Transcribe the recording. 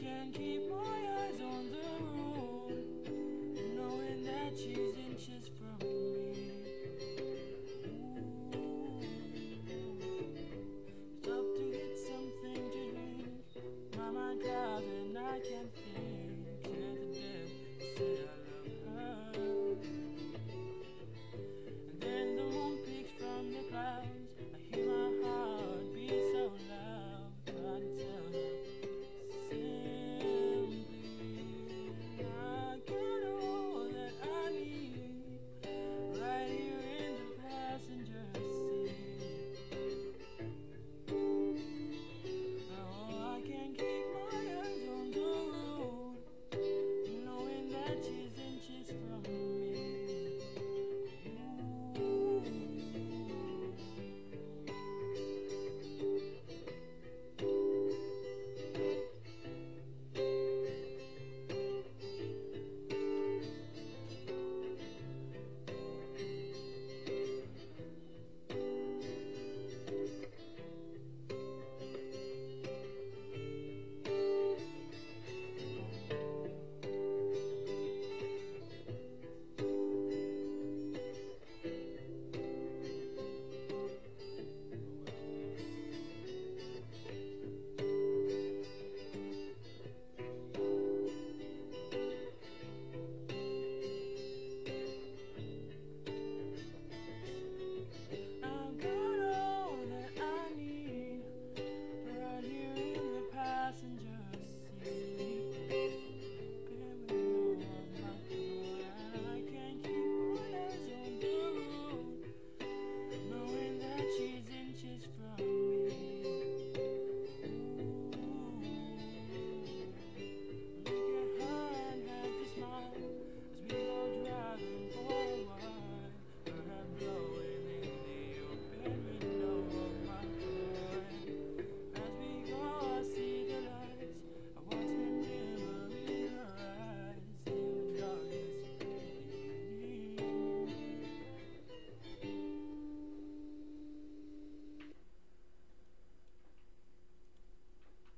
can't keep my eyes on the road, knowing that she's inches